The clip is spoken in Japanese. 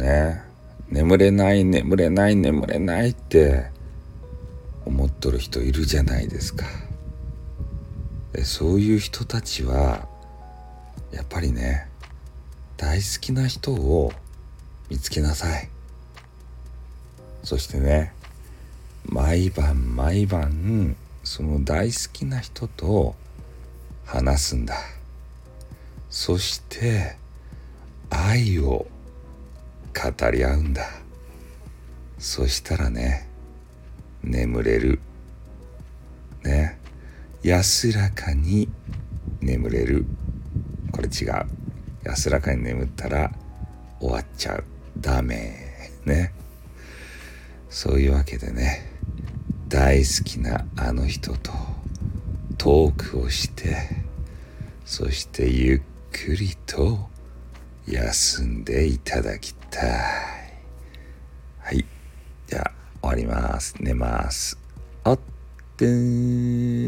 ね。眠れない眠れない眠れないって思っとる人いるじゃないですか。そういう人たちはやっぱりね大好きな人を見つけなさい。そしてね毎晩毎晩その大好きな人と話すんだ。そして愛を語り合うんだ。そしたらね眠れる。ね。安らかに眠れる。これ違う。安らかに眠ったら終わっちゃう。ダメ。ね。そういうわけでね大好きなあの人とトークをしてそしてゆっくりと休んでいただきたい。たい。はい。じゃあ終わります。寝ます。あってん